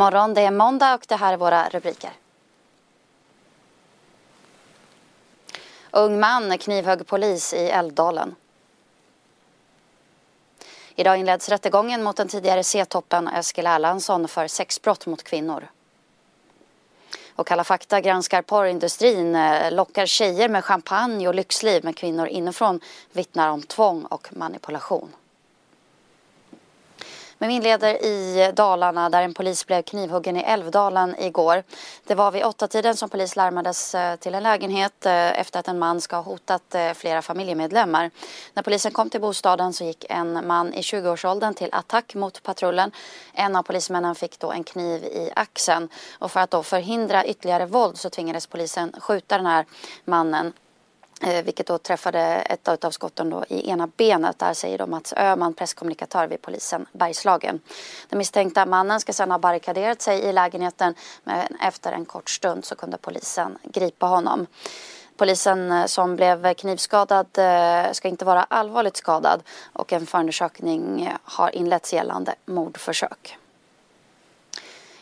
Morgon, det är måndag och det här är våra rubriker. Ung man knivhögg polis i Älvdalen. Idag inleds rättegången mot den tidigare C-toppen Eskil Erlandsson för sexbrott mot kvinnor. Och Kalla fakta granskar porrindustrin, eh, lockar tjejer med champagne och lyxliv med kvinnor inifrån vittnar om tvång och manipulation. Men vi inleder i Dalarna där en polis blev knivhuggen i Älvdalen igår. Det var vid åtta tiden som polis larmades eh, till en lägenhet eh, efter att en man ska ha hotat eh, flera familjemedlemmar. När polisen kom till bostaden så gick en man i 20-årsåldern till attack mot patrullen. En av polismännen fick då en kniv i axeln och för att då förhindra ytterligare våld så tvingades polisen skjuta den här mannen Eh, vilket då träffade ett av skotten då i ena benet. Där säger då Mats Öhman, presskommunikatör vid polisen Bergslagen. Den misstänkta mannen ska sedan ha barrikaderat sig i lägenheten men efter en kort stund så kunde polisen gripa honom. Polisen eh, som blev knivskadad eh, ska inte vara allvarligt skadad och en förundersökning har inletts gällande mordförsök.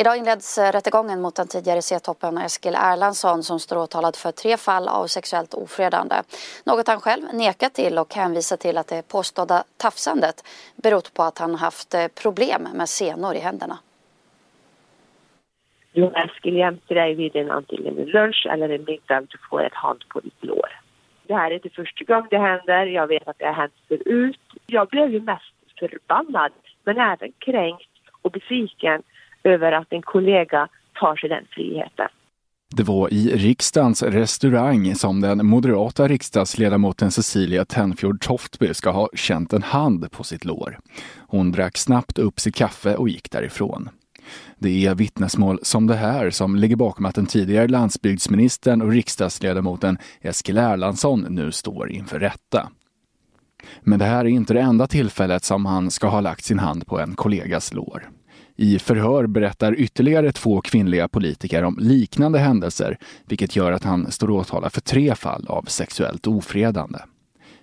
Idag inleds eh, rättegången mot den tidigare C-toppen Eskil Erlandsson som står åtalad för tre fall av sexuellt ofredande. Något han själv nekat till och hänvisar till att det påstådda tafsandet berott på att han haft eh, problem med senor i händerna. Jo, Eskil jämte dig vid en antingen en lunch eller en middag du får ett hand på ditt lår. Det här är inte första gången det händer. Jag vet att det har hänt förut. Jag blev ju mest förbannad men även kränkt och besviken över att en kollega tar sig den friheten. Det var i riksdagens restaurang som den moderata riksdagsledamoten Cecilia Tenfjord Toftby ska ha känt en hand på sitt lår. Hon drack snabbt upp sitt kaffe och gick därifrån. Det är vittnesmål som det här som ligger bakom att den tidigare landsbygdsministern och riksdagsledamoten Eskil Erlandsson nu står inför rätta. Men det här är inte det enda tillfället som han ska ha lagt sin hand på en kollegas lår. I förhör berättar ytterligare två kvinnliga politiker om liknande händelser, vilket gör att han står åtalad för tre fall av sexuellt ofredande.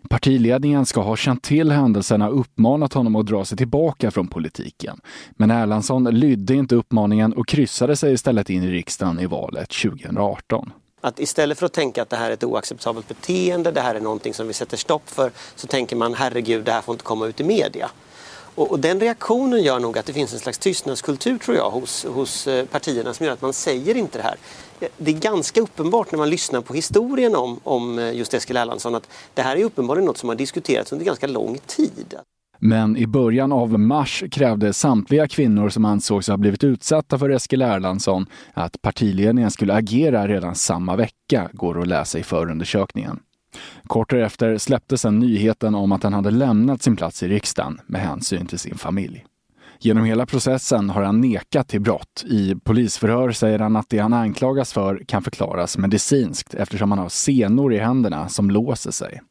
Partiledningen ska ha känt till händelserna och uppmanat honom att dra sig tillbaka från politiken. Men Erlandsson lydde inte uppmaningen och kryssade sig istället in i riksdagen i valet 2018. Att istället för att tänka att det här är ett oacceptabelt beteende, det här är någonting som vi sätter stopp för, så tänker man herregud, det här får inte komma ut i media. Och, och, den reaktionen gör nog att det finns en slags tystnadskultur tror jag hos, hos eh, partierna som gör att man säger inte det här. Eh, det är ganska uppenbart när man lyssnar på historien om, om eh, just Eskil Erlandsson att det här är uppenbarligen något som har diskuterats under ganska lång tid. Men i början av mars krävde samtliga kvinnor som ansågs ha blivit utsatta för Eskil Erlandsson att partiledningen skulle agera redan samma vecka, går att läsa i förundersökningen. Kort därefter släpptes en nyheten om att han hade lämnat sin plats i riksdagen med hänsyn till sin familj. Genom hela processen har han nekat till brott. I polisförhör säger han att det han anklagas för kan förklaras medicinskt eftersom han har senor i händerna som låser sig.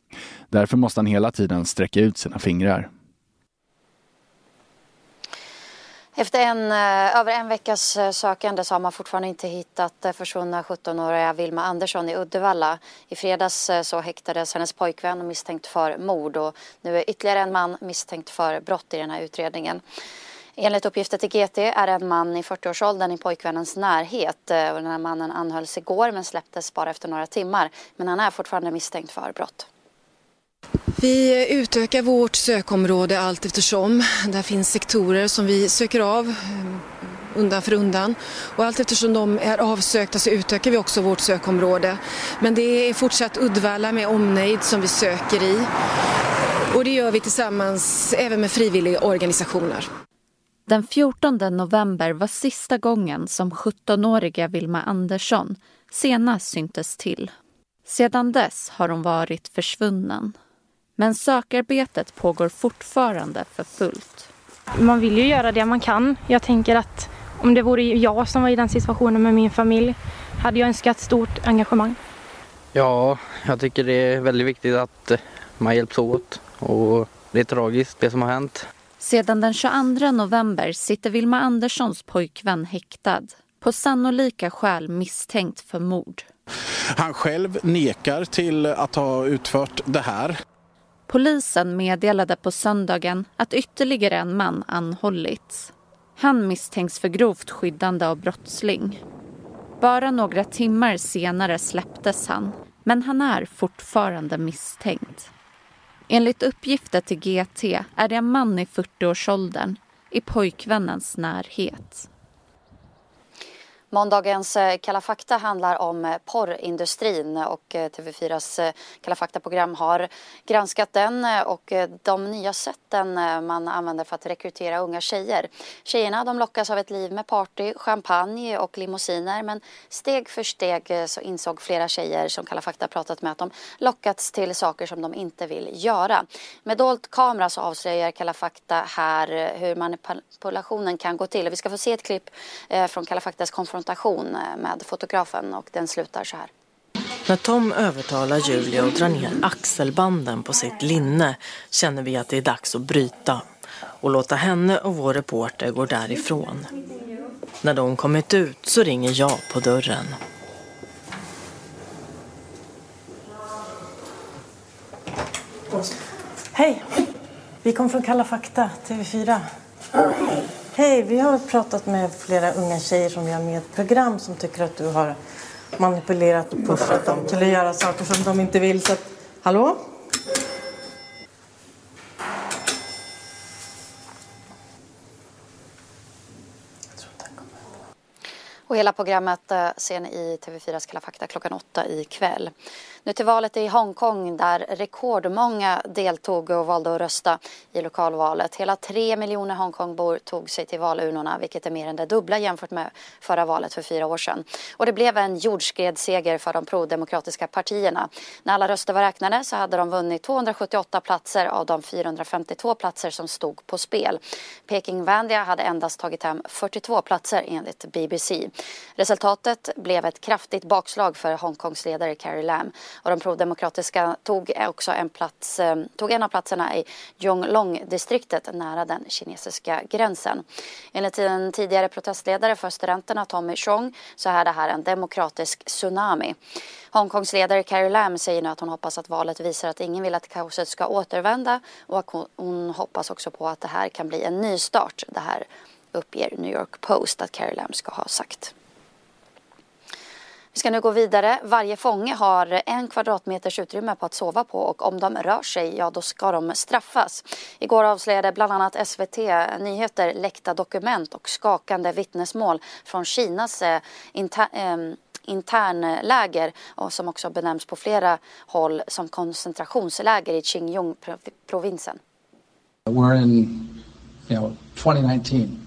Därför måste han hela tiden sträcka ut sina fingrar. Efter en, eh, över en veckas eh, sökande så har man fortfarande inte hittat eh, försvunna 17-åriga Vilma Andersson i Uddevalla. I fredags så häktades hennes pojkvän misstänkt för mord och nu är ytterligare en man misstänkt för brott i den här utredningen. Enligt uppgifter till GT är en man i 40-årsåldern i pojkvännens närhet. Den här mannen anhölls igår men släpptes bara efter några timmar. Men han är fortfarande misstänkt för brott. Vi utökar vårt sökområde allt eftersom. Där finns sektorer som vi söker av eh, undan för undan. Och allt eftersom de är avsökta så utökar vi också vårt sökområde. Men det är fortsatt Uddevalla med omnejd som vi söker i. Och det gör vi tillsammans även med frivilliga organisationer. Den 14 november var sista gången som 17-åriga Vilma Andersson senast syntes till. Sedan dess har hon varit försvunnen. Men sökarbetet pågår fortfarande för fullt. Man vill ju göra det man kan. Jag tänker att om det vore jag som var i den situationen med min familj hade jag önskat stort engagemang. Ja, jag tycker det är väldigt viktigt att man hjälps åt och det är tragiskt det som har hänt. Sedan den 22 november sitter Vilma Anderssons pojkvän häktad på sannolika skäl misstänkt för mord. Han själv nekar till att ha utfört det här. Polisen meddelade på söndagen att ytterligare en man anhållits. Han misstänks för grovt skyddande av brottsling. Bara några timmar senare släpptes han, men han är fortfarande misstänkt. Enligt uppgifter till GT är det en man i 40-årsåldern i pojkvännens närhet. Måndagens eh, Kalla fakta handlar om eh, porrindustrin och eh, TV4s Kalla fakta-program har granskat den och de nya sätten man använder för att rekrytera unga tjejer. Tjejerna de lockas av ett liv med party, champagne och limousiner men steg för steg så insåg flera tjejer som Kalla fakta pratat med att de lockats till saker som de inte vill göra. Med dolt kamera så avslöjar Kalla fakta här hur manipulationen kan gå till. Vi ska få se ett klipp från Kalla faktas konferens konfrontation eh, med fotografen och den slutar så här. När Tom övertalar Julia att dra ner axelbanden på sitt linne känner vi att det är dags att bryta och låta henne och vår reporter gå därifrån. När de kommit ut så ringer jag på dörren. Hej! Vi kom från Kalla fakta, TV4. Hej, vi har pratat med flera unga tjejer som vi har med i ett program som tycker att du har manipulerat och pushat dem till att göra saker som de inte vill. Så att, hallå? Och hela programmet eh, ser ni i TV4s Kalla fakta klockan åtta ikväll. Nu till valet i Hongkong där rekordmånga deltog och valde att rösta i lokalvalet. Hela tre miljoner Hongkongbor tog sig till valurnorna vilket är mer än det dubbla jämfört med förra valet för fyra år sedan. Och det blev en jordskredsseger för de prodemokratiska partierna. När alla röster var räknade så hade de vunnit 278 platser av de 452 platser som stod på spel. Peking Vandia hade endast tagit hem 42 platser enligt BBC. Resultatet blev ett kraftigt bakslag för Hongkongs ledare Carrie Lam och de prodemokratiska tog också en, plats, eh, tog en av platserna i Yonglong-distriktet nära den kinesiska gränsen. Enligt en tidigare protestledare för studenterna, Tommy Chong, så är det här en demokratisk tsunami. Hongkongs ledare Carrie Lam säger nu att hon hoppas att valet visar att ingen vill att kaoset ska återvända och att hon hoppas också på att det här kan bli en nystart. Det här uppger New York Post att Carrie Lam ska ha sagt. Vi ska nu gå vidare. Varje fånge har en kvadratmeters utrymme på att sova på och om de rör sig, ja då ska de straffas. Igår avslöjade bland annat SVT Nyheter läckta dokument och skakande vittnesmål från Kinas eh, inter, eh, internläger och som också benämns på flera håll som koncentrationsläger i Xinjiang-provinsen. We're in you know, 2019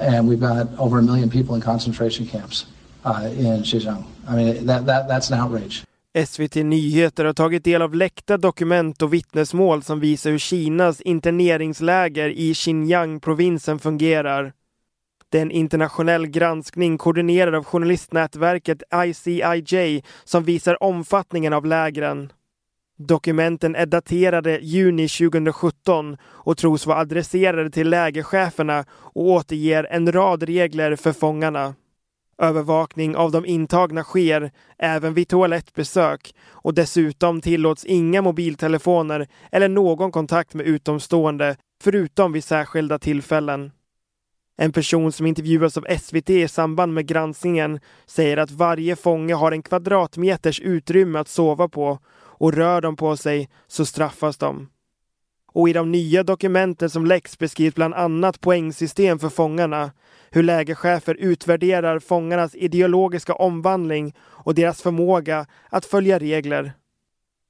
and we've got over a million people in concentration camps uh, in Xinjiang. I mean, that, that, that's an outrage. SVT Nyheter har tagit del av läckta dokument och vittnesmål som visar hur Kinas interneringsläger i Xinjiang-provinsen fungerar. Det är en internationell granskning koordinerad av journalistnätverket ICIJ som visar omfattningen av lägren. Dokumenten är daterade juni 2017 och tros vara adresserade till lägercheferna och återger en rad regler för fångarna. Övervakning av de intagna sker även vid toalettbesök och dessutom tillåts inga mobiltelefoner eller någon kontakt med utomstående förutom vid särskilda tillfällen. En person som intervjuas av SVT i samband med granskningen säger att varje fånge har en kvadratmeters utrymme att sova på och rör de på sig så straffas de. Och i de nya dokumenten som läcks beskrivs bland annat poängsystem för fångarna, hur lägerchefer utvärderar fångarnas ideologiska omvandling och deras förmåga att följa regler.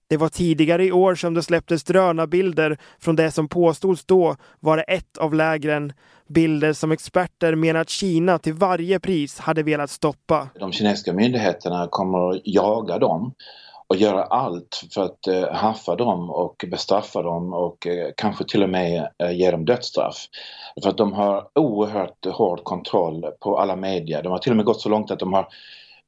Det var tidigare i år som det släpptes drönarbilder från det som påstods då vara ett av lägren. Bilder som experter menar att Kina till varje pris hade velat stoppa. De kinesiska myndigheterna kommer att jaga dem och göra allt för att eh, haffa dem och bestraffa dem och eh, kanske till och med eh, ge dem dödsstraff. För att de har oerhört hård kontroll på alla medier. De har till och med gått så långt att de har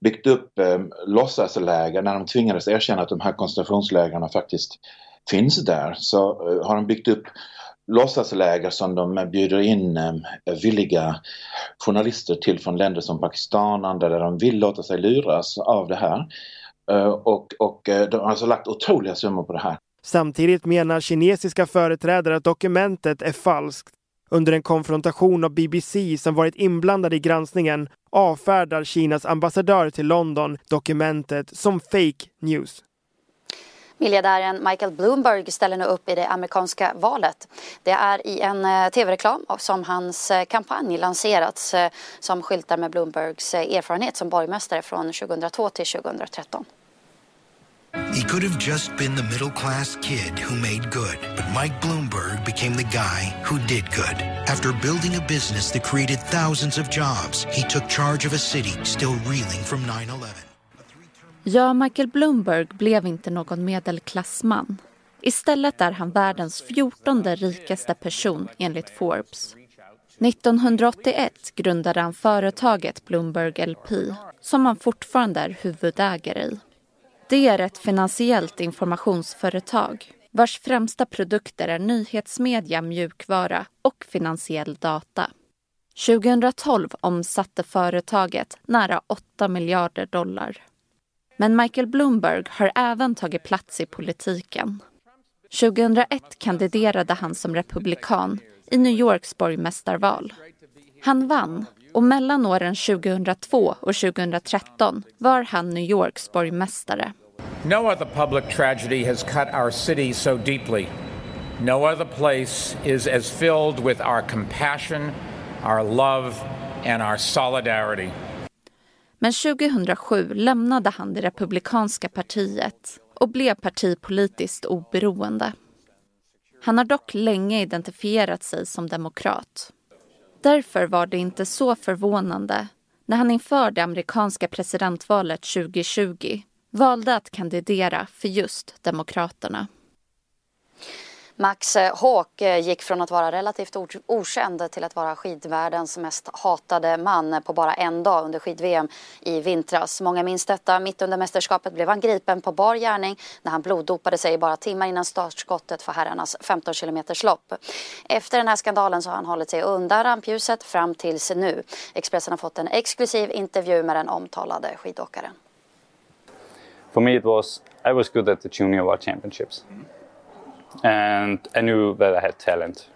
byggt upp eh, låtsasläger när de tvingades erkänna att de här koncentrationslägren faktiskt finns där. Så eh, har de byggt upp låtsasläger som de bjuder in eh, villiga journalister till från länder som Pakistan, andra där de vill låta sig luras av det här. Eh, och, och eh, de har alltså lagt otroliga summor på det här. Samtidigt menar kinesiska företrädare att dokumentet är falskt. Under en konfrontation av BBC som varit inblandad i granskningen avfärdar Kinas ambassadör till London dokumentet som fake news. Miljardären Michael Bloomberg ställer nu upp i det amerikanska valet. Det är i en eh, tv-reklam som hans eh, kampanj lanserats eh, som skyltar med Bloombergs erfarenhet som borgmästare från 2002 till 2013. He could have just been the middle class kid who made good, but Mike Bloomberg became the guy who did good. After building a business that created thousands of jobs, he took charge of a city still reeling from 9 11. Ja, Michael Bloomberg blev inte någon medelklassman. Istället är han världens fjortonde rikaste person enligt Forbes. 1981 grundade han företaget Bloomberg LP som han fortfarande är huvudägare i. Det är ett finansiellt informationsföretag vars främsta produkter är nyhetsmedia, mjukvara och finansiell data. 2012 omsatte företaget nära 8 miljarder dollar. Men Michael Bloomberg har även tagit plats i politiken. 2001 kandiderade han som republikan i New Yorks borgmästarval. Han vann och mellan åren 2002 och 2013 var han New Yorks borgmästare. No other public tragedy has cut our city so deeply. No other place is as filled with our compassion, our love and our solidarity. Men 2007 lämnade han det republikanska partiet och blev partipolitiskt oberoende. Han har dock länge identifierat sig som demokrat. Därför var det inte så förvånande när han inför det amerikanska presidentvalet 2020 valde att kandidera för just Demokraterna. Max Hawk gick från att vara relativt okänd till att vara skidvärldens mest hatade man på bara en dag under skid-VM i vintras. Många minns detta. Mitt under mästerskapet blev han gripen på bar gärning när han bloddopade sig bara timmar innan startskottet för herrarnas 15 km lopp. Efter den här skandalen så har han hållit sig undan rampljuset fram tills nu. Expressen har fått en exklusiv intervju med den omtalade skidåkaren. For me it was I was good at the junior world championships. Mm and I knew that I had talent.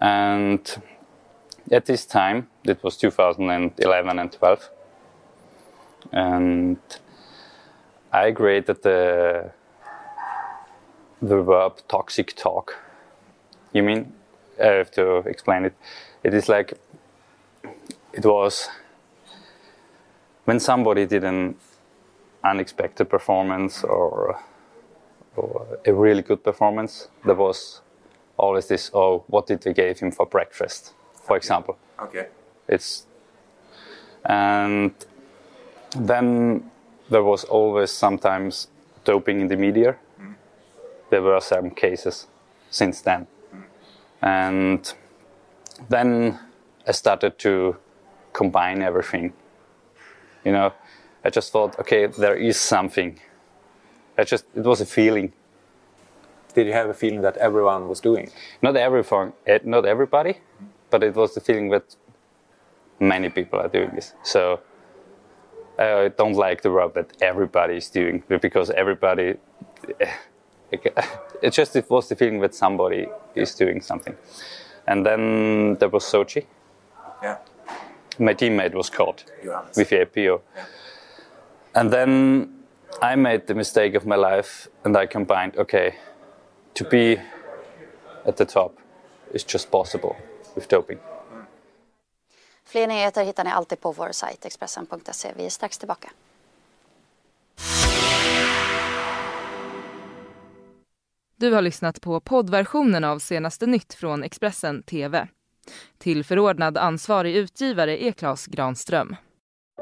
And at this time, it was 2011 and 12, and I created the the verb toxic talk. You mean I have to explain it? It is like it was when somebody did an unexpected performance or a really good performance. There was always this, oh, what did we give him for breakfast, for example. Okay. It's and then there was always sometimes doping in the media. Mm. There were some cases since then, mm. and then I started to combine everything. You know, I just thought, okay, there is something I just it was a feeling. Did you have a feeling that everyone was doing? It? Not everyone, eh, not everybody, but it was the feeling that many people are doing this. So I don't like the word that everybody is doing because everybody. It just it was the feeling that somebody is doing something, and then there was Sochi. Yeah. My teammate was caught with the APO, yeah. and then I made the mistake of my life and I combined, okay, to be at the top is just possible with doping. Fler nyheter hittar ni alltid på vår sajt Expressen.se. Vi är strax tillbaka. Du har lyssnat på poddversionen av senaste nytt från Expressen TV. Till förordnad ansvarig utgivare är Klas Granström.